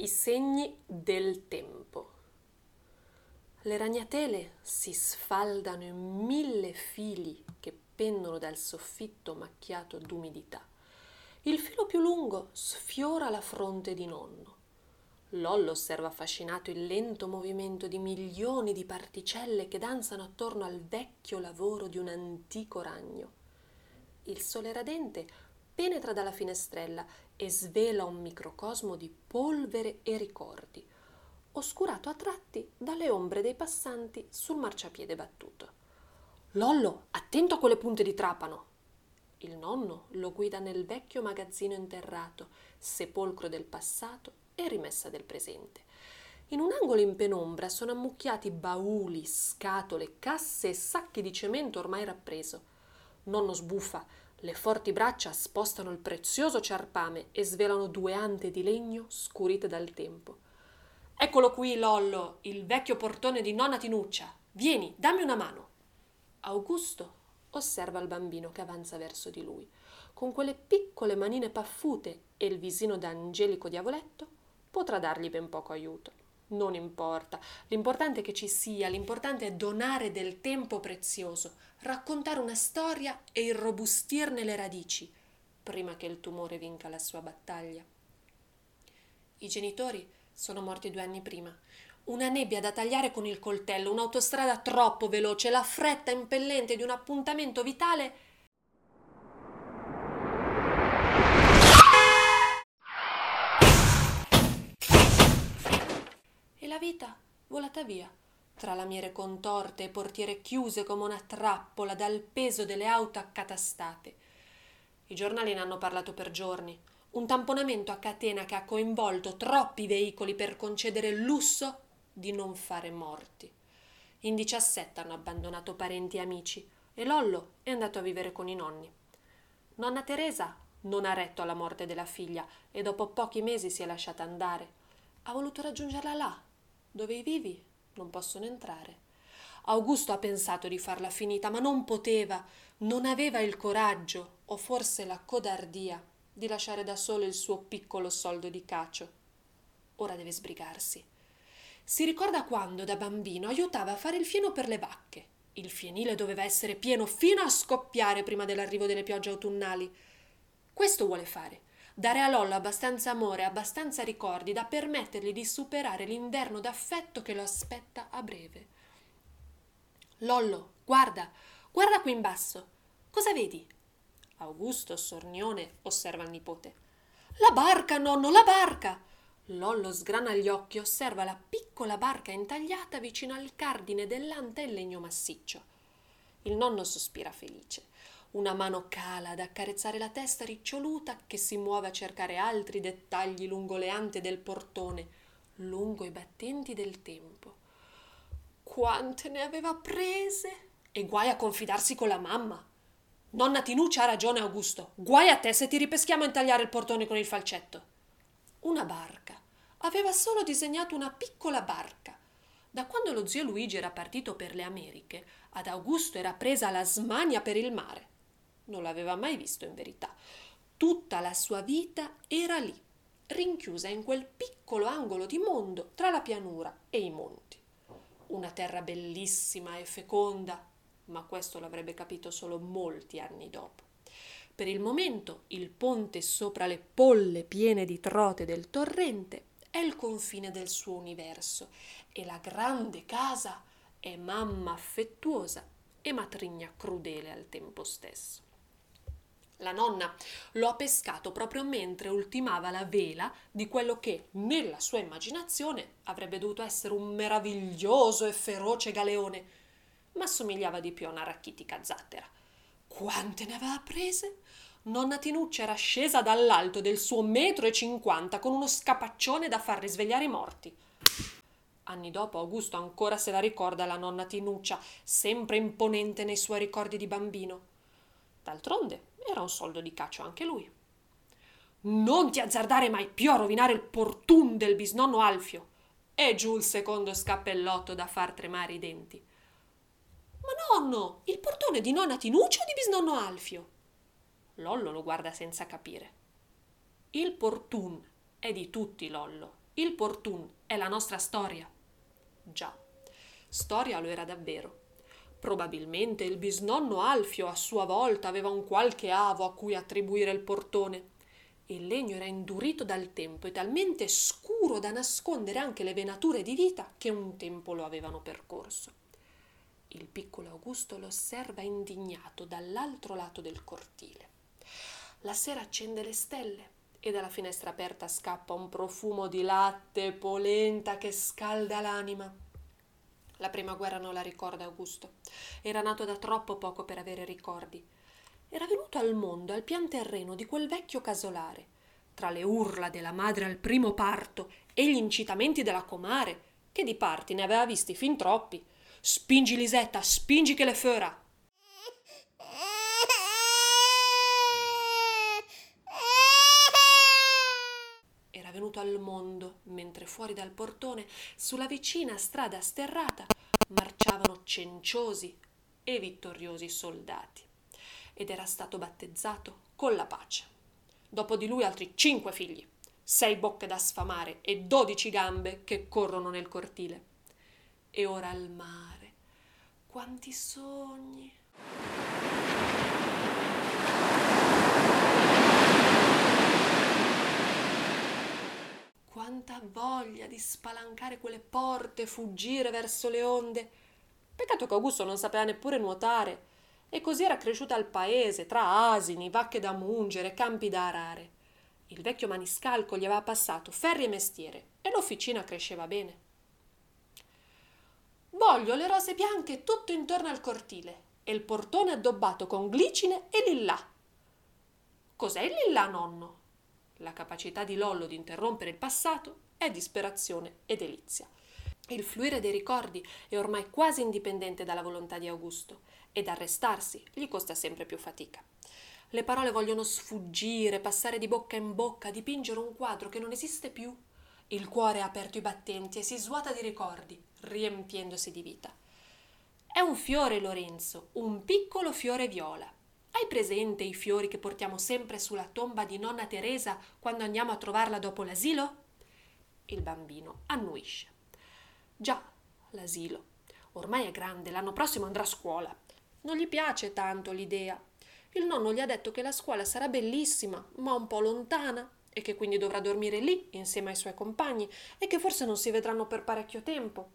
I segni del tempo. Le ragnatele si sfaldano in mille fili che pendono dal soffitto macchiato d'umidità. Il filo più lungo sfiora la fronte di nonno. Lollo osserva affascinato il lento movimento di milioni di particelle che danzano attorno al vecchio lavoro di un antico ragno. Il sole radente penetra dalla finestrella e svela un microcosmo di polvere e ricordi, oscurato a tratti dalle ombre dei passanti sul marciapiede battuto. Lollo, attento a quelle punte di trapano! Il nonno lo guida nel vecchio magazzino interrato, sepolcro del passato e rimessa del presente. In un angolo in penombra sono ammucchiati bauli, scatole, casse e sacchi di cemento ormai rappreso. Nonno sbuffa, le forti braccia spostano il prezioso ciarpame e svelano due ante di legno scurite dal tempo. Eccolo qui, Lollo, il vecchio portone di nonna Tinuccia. Vieni, dammi una mano. Augusto osserva il bambino che avanza verso di lui. Con quelle piccole manine paffute e il visino da angelico diavoletto potrà dargli ben poco aiuto. Non importa, l'importante è che ci sia, l'importante è donare del tempo prezioso, raccontare una storia e irrobustirne le radici, prima che il tumore vinca la sua battaglia. I genitori sono morti due anni prima. Una nebbia da tagliare con il coltello, un'autostrada troppo veloce, la fretta impellente di un appuntamento vitale la vita volata via tra lamiere contorte e portiere chiuse come una trappola dal peso delle auto accatastate. I giornali ne hanno parlato per giorni. Un tamponamento a catena che ha coinvolto troppi veicoli per concedere il lusso di non fare morti. In 17 hanno abbandonato parenti e amici e Lollo è andato a vivere con i nonni. Nonna Teresa non ha retto alla morte della figlia e dopo pochi mesi si è lasciata andare. Ha voluto raggiungerla là, dove i vivi non possono entrare. Augusto ha pensato di farla finita, ma non poteva, non aveva il coraggio o forse la codardia di lasciare da solo il suo piccolo soldo di cacio. Ora deve sbrigarsi. Si ricorda quando, da bambino, aiutava a fare il fieno per le vacche. Il fienile doveva essere pieno fino a scoppiare prima dell'arrivo delle piogge autunnali. Questo vuole fare dare a Lollo abbastanza amore, abbastanza ricordi da permettergli di superare l'inverno d'affetto che lo aspetta a breve. Lollo, guarda, guarda qui in basso. Cosa vedi? Augusto, sornione, osserva il nipote. La barca, nonno, la barca! Lollo sgrana gli occhi e osserva la piccola barca intagliata vicino al cardine dell'ante in legno massiccio. Il nonno sospira felice una mano cala ad accarezzare la testa riccioluta che si muove a cercare altri dettagli lungo le ante del portone, lungo i battenti del tempo. Quante ne aveva prese? E guai a confidarsi con la mamma. Nonna Tinuccia ha ragione, Augusto. Guai a te se ti ripeschiamo a intagliare il portone con il falcetto. Una barca. Aveva solo disegnato una piccola barca. Da quando lo zio Luigi era partito per le Americhe, ad Augusto era presa la smania per il mare non l'aveva mai visto in verità. Tutta la sua vita era lì, rinchiusa in quel piccolo angolo di mondo tra la pianura e i monti. Una terra bellissima e feconda, ma questo l'avrebbe capito solo molti anni dopo. Per il momento il ponte sopra le polle piene di trote del torrente è il confine del suo universo e la grande casa è mamma affettuosa e matrigna crudele al tempo stesso. La nonna lo ha pescato proprio mentre ultimava la vela di quello che, nella sua immaginazione, avrebbe dovuto essere un meraviglioso e feroce galeone, ma somigliava di più a una rachitica zattera. Quante ne aveva prese? Nonna Tinuccia era scesa dall'alto del suo metro e cinquanta con uno scapaccione da far risvegliare i morti. Anni dopo Augusto ancora se la ricorda la nonna Tinuccia, sempre imponente nei suoi ricordi di bambino. D'altronde era un soldo di caccio anche lui. Non ti azzardare mai più a rovinare il portun del bisnonno Alfio. E giù il secondo scappellotto da far tremare i denti. Ma nonno, il portone di nonna Tinuccia o di bisnonno Alfio? Lollo lo guarda senza capire. Il portun è di tutti, Lollo. Il Portun è la nostra storia. Già, storia lo era davvero. Probabilmente il bisnonno Alfio a sua volta aveva un qualche avo a cui attribuire il portone. Il legno era indurito dal tempo e talmente scuro da nascondere anche le venature di vita che un tempo lo avevano percorso. Il piccolo Augusto lo osserva indignato dall'altro lato del cortile. La sera accende le stelle e dalla finestra aperta scappa un profumo di latte e polenta che scalda l'anima. La prima guerra non la ricorda Augusto. Era nato da troppo poco per avere ricordi. Era venuto al mondo al pian terreno di quel vecchio casolare. Tra le urla della madre al primo parto e gli incitamenti della comare, che di parti ne aveva visti fin troppi. Spingi Lisetta, spingi che le fera! Venuto al mondo, mentre fuori dal portone, sulla vicina strada sterrata, marciavano cenciosi e vittoriosi soldati. Ed era stato battezzato con la pace. Dopo di lui altri cinque figli, sei bocche da sfamare e dodici gambe che corrono nel cortile. E ora al mare, quanti sogni! Quanta voglia di spalancare quelle porte, fuggire verso le onde. Peccato che Augusto non sapeva neppure nuotare, e così era cresciuta al paese, tra asini, vacche da mungere, campi da arare. Il vecchio maniscalco gli aveva passato ferri e mestiere, e l'officina cresceva bene. Voglio le rose bianche tutto intorno al cortile e il portone addobbato con glicine e lillà. Cos'è il lillà, nonno? La capacità di Lollo di interrompere il passato è disperazione e delizia. Il fluire dei ricordi è ormai quasi indipendente dalla volontà di Augusto ed arrestarsi gli costa sempre più fatica. Le parole vogliono sfuggire, passare di bocca in bocca, dipingere un quadro che non esiste più. Il cuore ha aperto i battenti e si svuota di ricordi, riempiendosi di vita. È un fiore, Lorenzo, un piccolo fiore viola. Hai presente i fiori che portiamo sempre sulla tomba di nonna Teresa quando andiamo a trovarla dopo l'asilo? Il bambino annuisce. Già, l'asilo. Ormai è grande, l'anno prossimo andrà a scuola. Non gli piace tanto l'idea. Il nonno gli ha detto che la scuola sarà bellissima, ma un po' lontana, e che quindi dovrà dormire lì insieme ai suoi compagni, e che forse non si vedranno per parecchio tempo.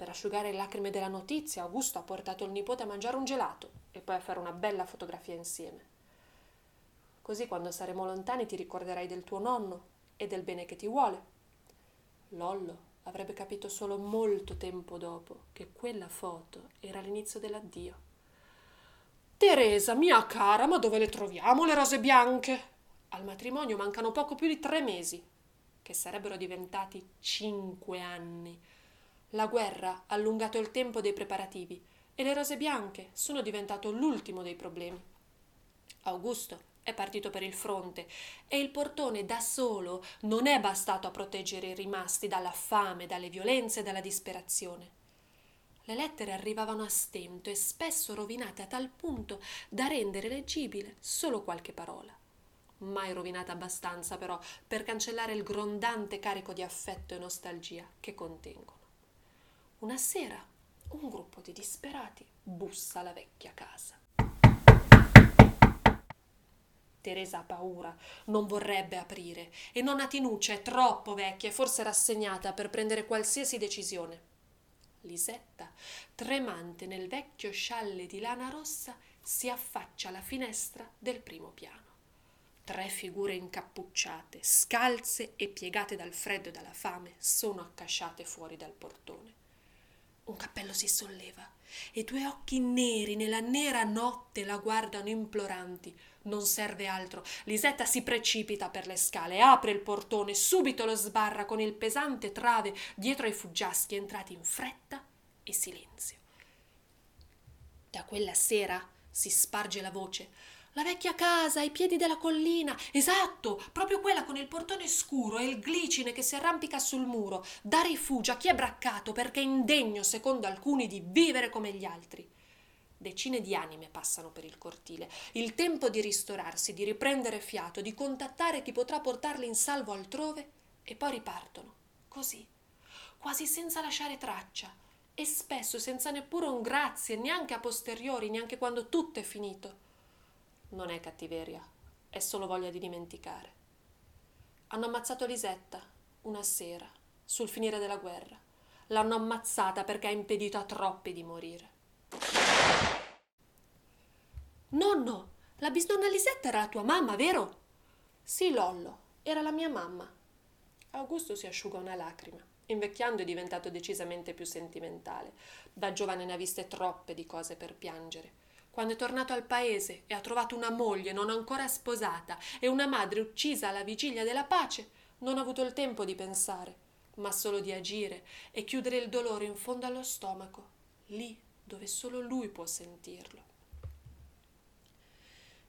Per asciugare le lacrime della notizia, Augusto ha portato il nipote a mangiare un gelato e poi a fare una bella fotografia insieme. Così quando saremo lontani ti ricorderai del tuo nonno e del bene che ti vuole. Lollo avrebbe capito solo molto tempo dopo che quella foto era l'inizio dell'addio. Teresa, mia cara, ma dove le troviamo le rose bianche? Al matrimonio mancano poco più di tre mesi, che sarebbero diventati cinque anni la guerra ha allungato il tempo dei preparativi e le rose bianche sono diventato l'ultimo dei problemi. Augusto è partito per il fronte e il portone da solo non è bastato a proteggere i rimasti dalla fame, dalle violenze e dalla disperazione. Le lettere arrivavano a stento e spesso rovinate a tal punto da rendere leggibile solo qualche parola. Mai rovinata abbastanza, però, per cancellare il grondante carico di affetto e nostalgia che contengono. Una sera un gruppo di disperati bussa alla vecchia casa. Teresa ha paura, non vorrebbe aprire e nonna Tinuccia è troppo vecchia e forse rassegnata per prendere qualsiasi decisione. Lisetta, tremante nel vecchio scialle di lana rossa, si affaccia alla finestra del primo piano. Tre figure incappucciate, scalze e piegate dal freddo e dalla fame, sono accasciate fuori dal portone. Un cappello si solleva e due occhi neri nella nera notte la guardano imploranti. Non serve altro. Lisetta si precipita per le scale, apre il portone, subito lo sbarra con il pesante trave dietro ai fuggiaschi entrati in fretta e silenzio. Da quella sera si sparge la voce. La vecchia casa ai piedi della collina, esatto, proprio quella con il portone scuro e il glicine che si arrampica sul muro, dà rifugio a chi è braccato perché è indegno, secondo alcuni, di vivere come gli altri. Decine di anime passano per il cortile, il tempo di ristorarsi, di riprendere fiato, di contattare chi potrà portarli in salvo altrove, e poi ripartono, così, quasi senza lasciare traccia, e spesso senza neppure un grazie, neanche a posteriori, neanche quando tutto è finito. Non è cattiveria, è solo voglia di dimenticare. Hanno ammazzato Lisetta una sera, sul finire della guerra. L'hanno ammazzata perché ha impedito a troppi di morire. Nonno, la bisnonna Lisetta era la tua mamma, vero? Sì, Lollo, era la mia mamma. Augusto si asciuga una lacrima. Invecchiando è diventato decisamente più sentimentale. Da giovane ne ha viste troppe di cose per piangere. Quando è tornato al paese e ha trovato una moglie non ancora sposata e una madre uccisa alla vigilia della pace, non ha avuto il tempo di pensare, ma solo di agire e chiudere il dolore in fondo allo stomaco, lì dove solo lui può sentirlo.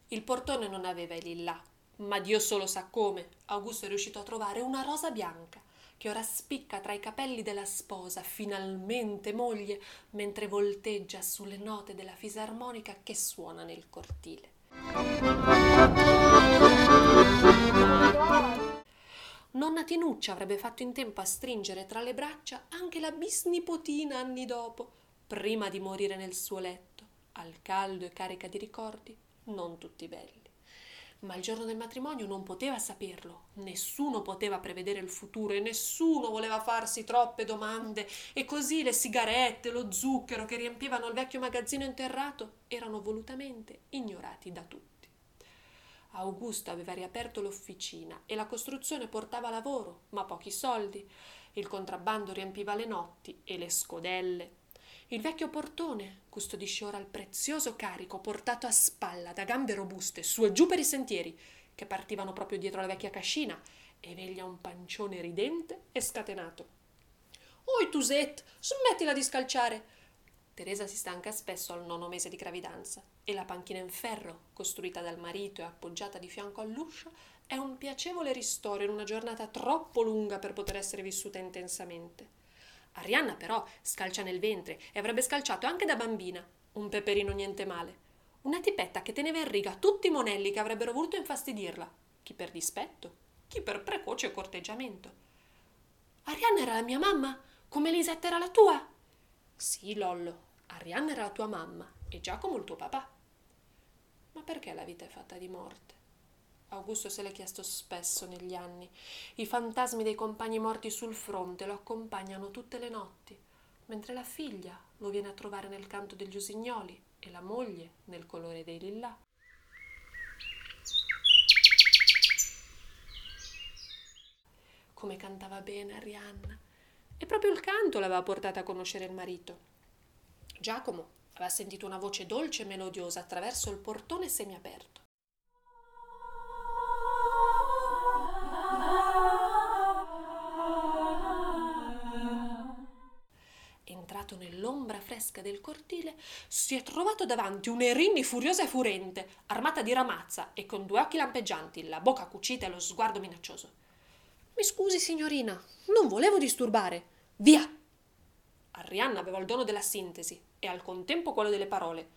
Il portone non aveva i lillà, ma Dio solo sa come Augusto è riuscito a trovare una rosa bianca che ora spicca tra i capelli della sposa, finalmente moglie, mentre volteggia sulle note della fisarmonica che suona nel cortile. Nonna Tinuccia avrebbe fatto in tempo a stringere tra le braccia anche la bisnipotina anni dopo, prima di morire nel suo letto, al caldo e carica di ricordi, non tutti belli ma il giorno del matrimonio non poteva saperlo, nessuno poteva prevedere il futuro e nessuno voleva farsi troppe domande e così le sigarette, lo zucchero che riempivano il vecchio magazzino interrato erano volutamente ignorati da tutti. Augusto aveva riaperto l'officina e la costruzione portava lavoro, ma pochi soldi. Il contrabbando riempiva le notti e le scodelle il vecchio portone custodisce ora il prezioso carico portato a spalla da gambe robuste su e giù per i sentieri, che partivano proprio dietro la vecchia cascina, e veglia un pancione ridente e scatenato. Oi, Tusette, smettila di scalciare! Teresa si stanca spesso al nono mese di gravidanza e la panchina in ferro, costruita dal marito e appoggiata di fianco all'uscio, è un piacevole ristoro in una giornata troppo lunga per poter essere vissuta intensamente. Arianna però scalcia nel ventre e avrebbe scalciato anche da bambina. Un peperino niente male. Una tipetta che teneva in riga tutti i monelli che avrebbero voluto infastidirla. Chi per dispetto, chi per precoce corteggiamento. Arianna era la mia mamma, come Lisetta era la tua. Sì, Lollo, Arianna era la tua mamma e Giacomo il tuo papà. Ma perché la vita è fatta di morte? Augusto se l'è chiesto spesso negli anni. I fantasmi dei compagni morti sul fronte lo accompagnano tutte le notti, mentre la figlia lo viene a trovare nel canto degli usignoli e la moglie nel colore dei lillà. Come cantava bene Arianna. E proprio il canto l'aveva portata a conoscere il marito. Giacomo aveva sentito una voce dolce e melodiosa attraverso il portone semiaperto. Entrato nell'ombra fresca del cortile, si è trovato davanti un'Erinni furiosa e furente, armata di ramazza e con due occhi lampeggianti, la bocca cucita e lo sguardo minaccioso. Mi scusi, signorina, non volevo disturbare. Via! Arianna aveva il dono della sintesi e al contempo quello delle parole.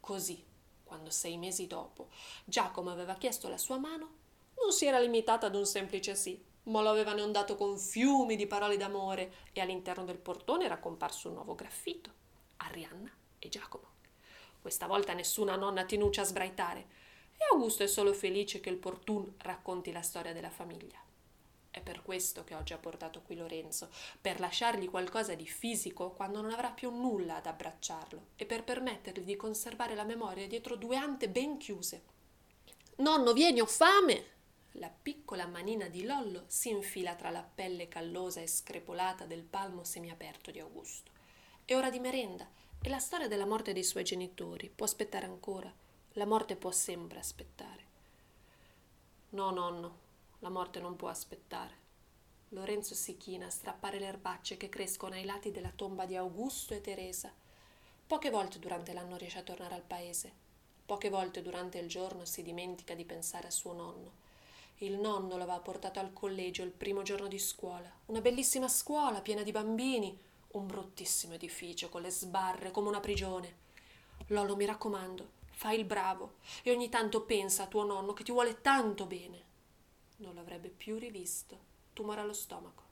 Così, quando sei mesi dopo Giacomo aveva chiesto la sua mano, non si era limitata ad un semplice sì ma lo aveva inondato con fiumi di parole d'amore e all'interno del portone era comparso un nuovo graffito, Arianna e Giacomo. Questa volta nessuna nonna Tinuccia a sbraitare e Augusto è solo felice che il Portun racconti la storia della famiglia. È per questo che oggi ha portato qui Lorenzo, per lasciargli qualcosa di fisico quando non avrà più nulla ad abbracciarlo e per permettergli di conservare la memoria dietro due ante ben chiuse. Nonno, vieni, ho fame! La piccola manina di Lollo si infila tra la pelle callosa e screpolata del palmo semiaperto di Augusto. È ora di merenda e la storia della morte dei suoi genitori può aspettare ancora. La morte può sempre aspettare. No, nonno, la morte non può aspettare. Lorenzo si china a strappare le erbacce che crescono ai lati della tomba di Augusto e Teresa. Poche volte durante l'anno riesce a tornare al paese. Poche volte durante il giorno si dimentica di pensare a suo nonno il nonno l'aveva portato al collegio il primo giorno di scuola. Una bellissima scuola piena di bambini, un bruttissimo edificio con le sbarre come una prigione. Lollo, mi raccomando, fai il bravo e ogni tanto pensa a tuo nonno che ti vuole tanto bene. Non l'avrebbe più rivisto. Tumore allo stomaco.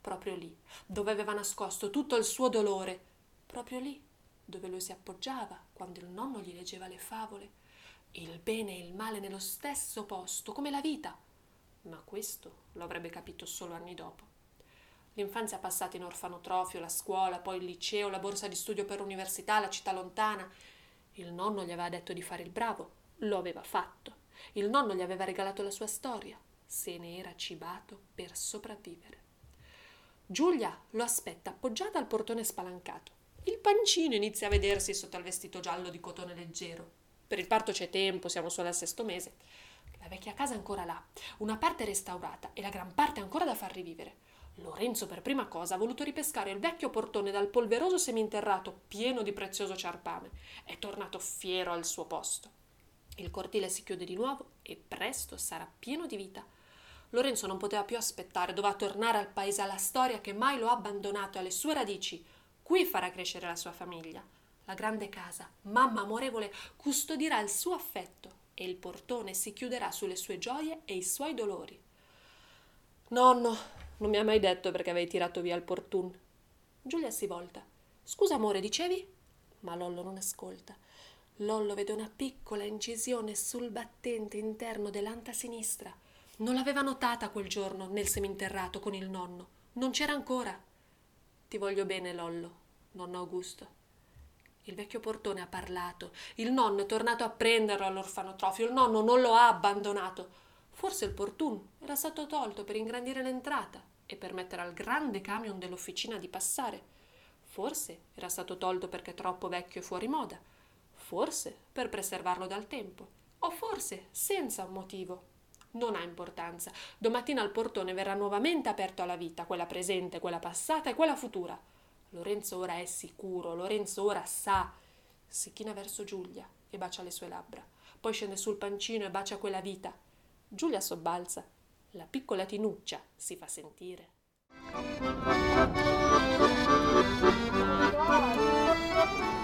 proprio lì, dove aveva nascosto tutto il suo dolore, proprio lì, dove lui si appoggiava quando il nonno gli leggeva le favole. Il bene e il male nello stesso posto, come la vita. Ma questo lo avrebbe capito solo anni dopo. L'infanzia passata in orfanotrofio, la scuola, poi il liceo, la borsa di studio per l'università, la città lontana. Il nonno gli aveva detto di fare il bravo, lo aveva fatto. Il nonno gli aveva regalato la sua storia, se ne era cibato per sopravvivere. Giulia lo aspetta appoggiata al portone spalancato. Il pancino inizia a vedersi sotto il vestito giallo di cotone leggero. Per il parto c'è tempo, siamo solo al sesto mese. La vecchia casa è ancora là, una parte restaurata e la gran parte ancora da far rivivere. Lorenzo per prima cosa ha voluto ripescare il vecchio portone dal polveroso seminterrato pieno di prezioso ciarpame. È tornato fiero al suo posto. Il cortile si chiude di nuovo e presto sarà pieno di vita. Lorenzo non poteva più aspettare, doveva tornare al paese, alla storia che mai lo ha abbandonato, alle sue radici. Qui farà crescere la sua famiglia. La grande casa, mamma amorevole, custodirà il suo affetto e il portone si chiuderà sulle sue gioie e i suoi dolori. Nonno, non mi ha mai detto perché avevi tirato via il portun. Giulia si volta. Scusa amore, dicevi? Ma Lollo non ascolta. Lollo vede una piccola incisione sul battente interno dell'anta sinistra. Non l'aveva notata quel giorno nel seminterrato con il nonno. Non c'era ancora. Ti voglio bene, Lollo, nonno Augusto. Il vecchio portone ha parlato. Il nonno è tornato a prenderlo all'orfanotrofio. Il nonno non lo ha abbandonato. Forse il portun era stato tolto per ingrandire l'entrata e permettere al grande camion dell'officina di passare. Forse era stato tolto perché troppo vecchio e fuori moda. Forse per preservarlo dal tempo. O forse senza un motivo. Non ha importanza. Domattina il portone verrà nuovamente aperto alla vita, quella presente, quella passata e quella futura. Lorenzo ora è sicuro, Lorenzo ora sa. Si china verso Giulia e bacia le sue labbra. Poi scende sul pancino e bacia quella vita. Giulia sobbalza. La piccola Tinuccia si fa sentire. Oh,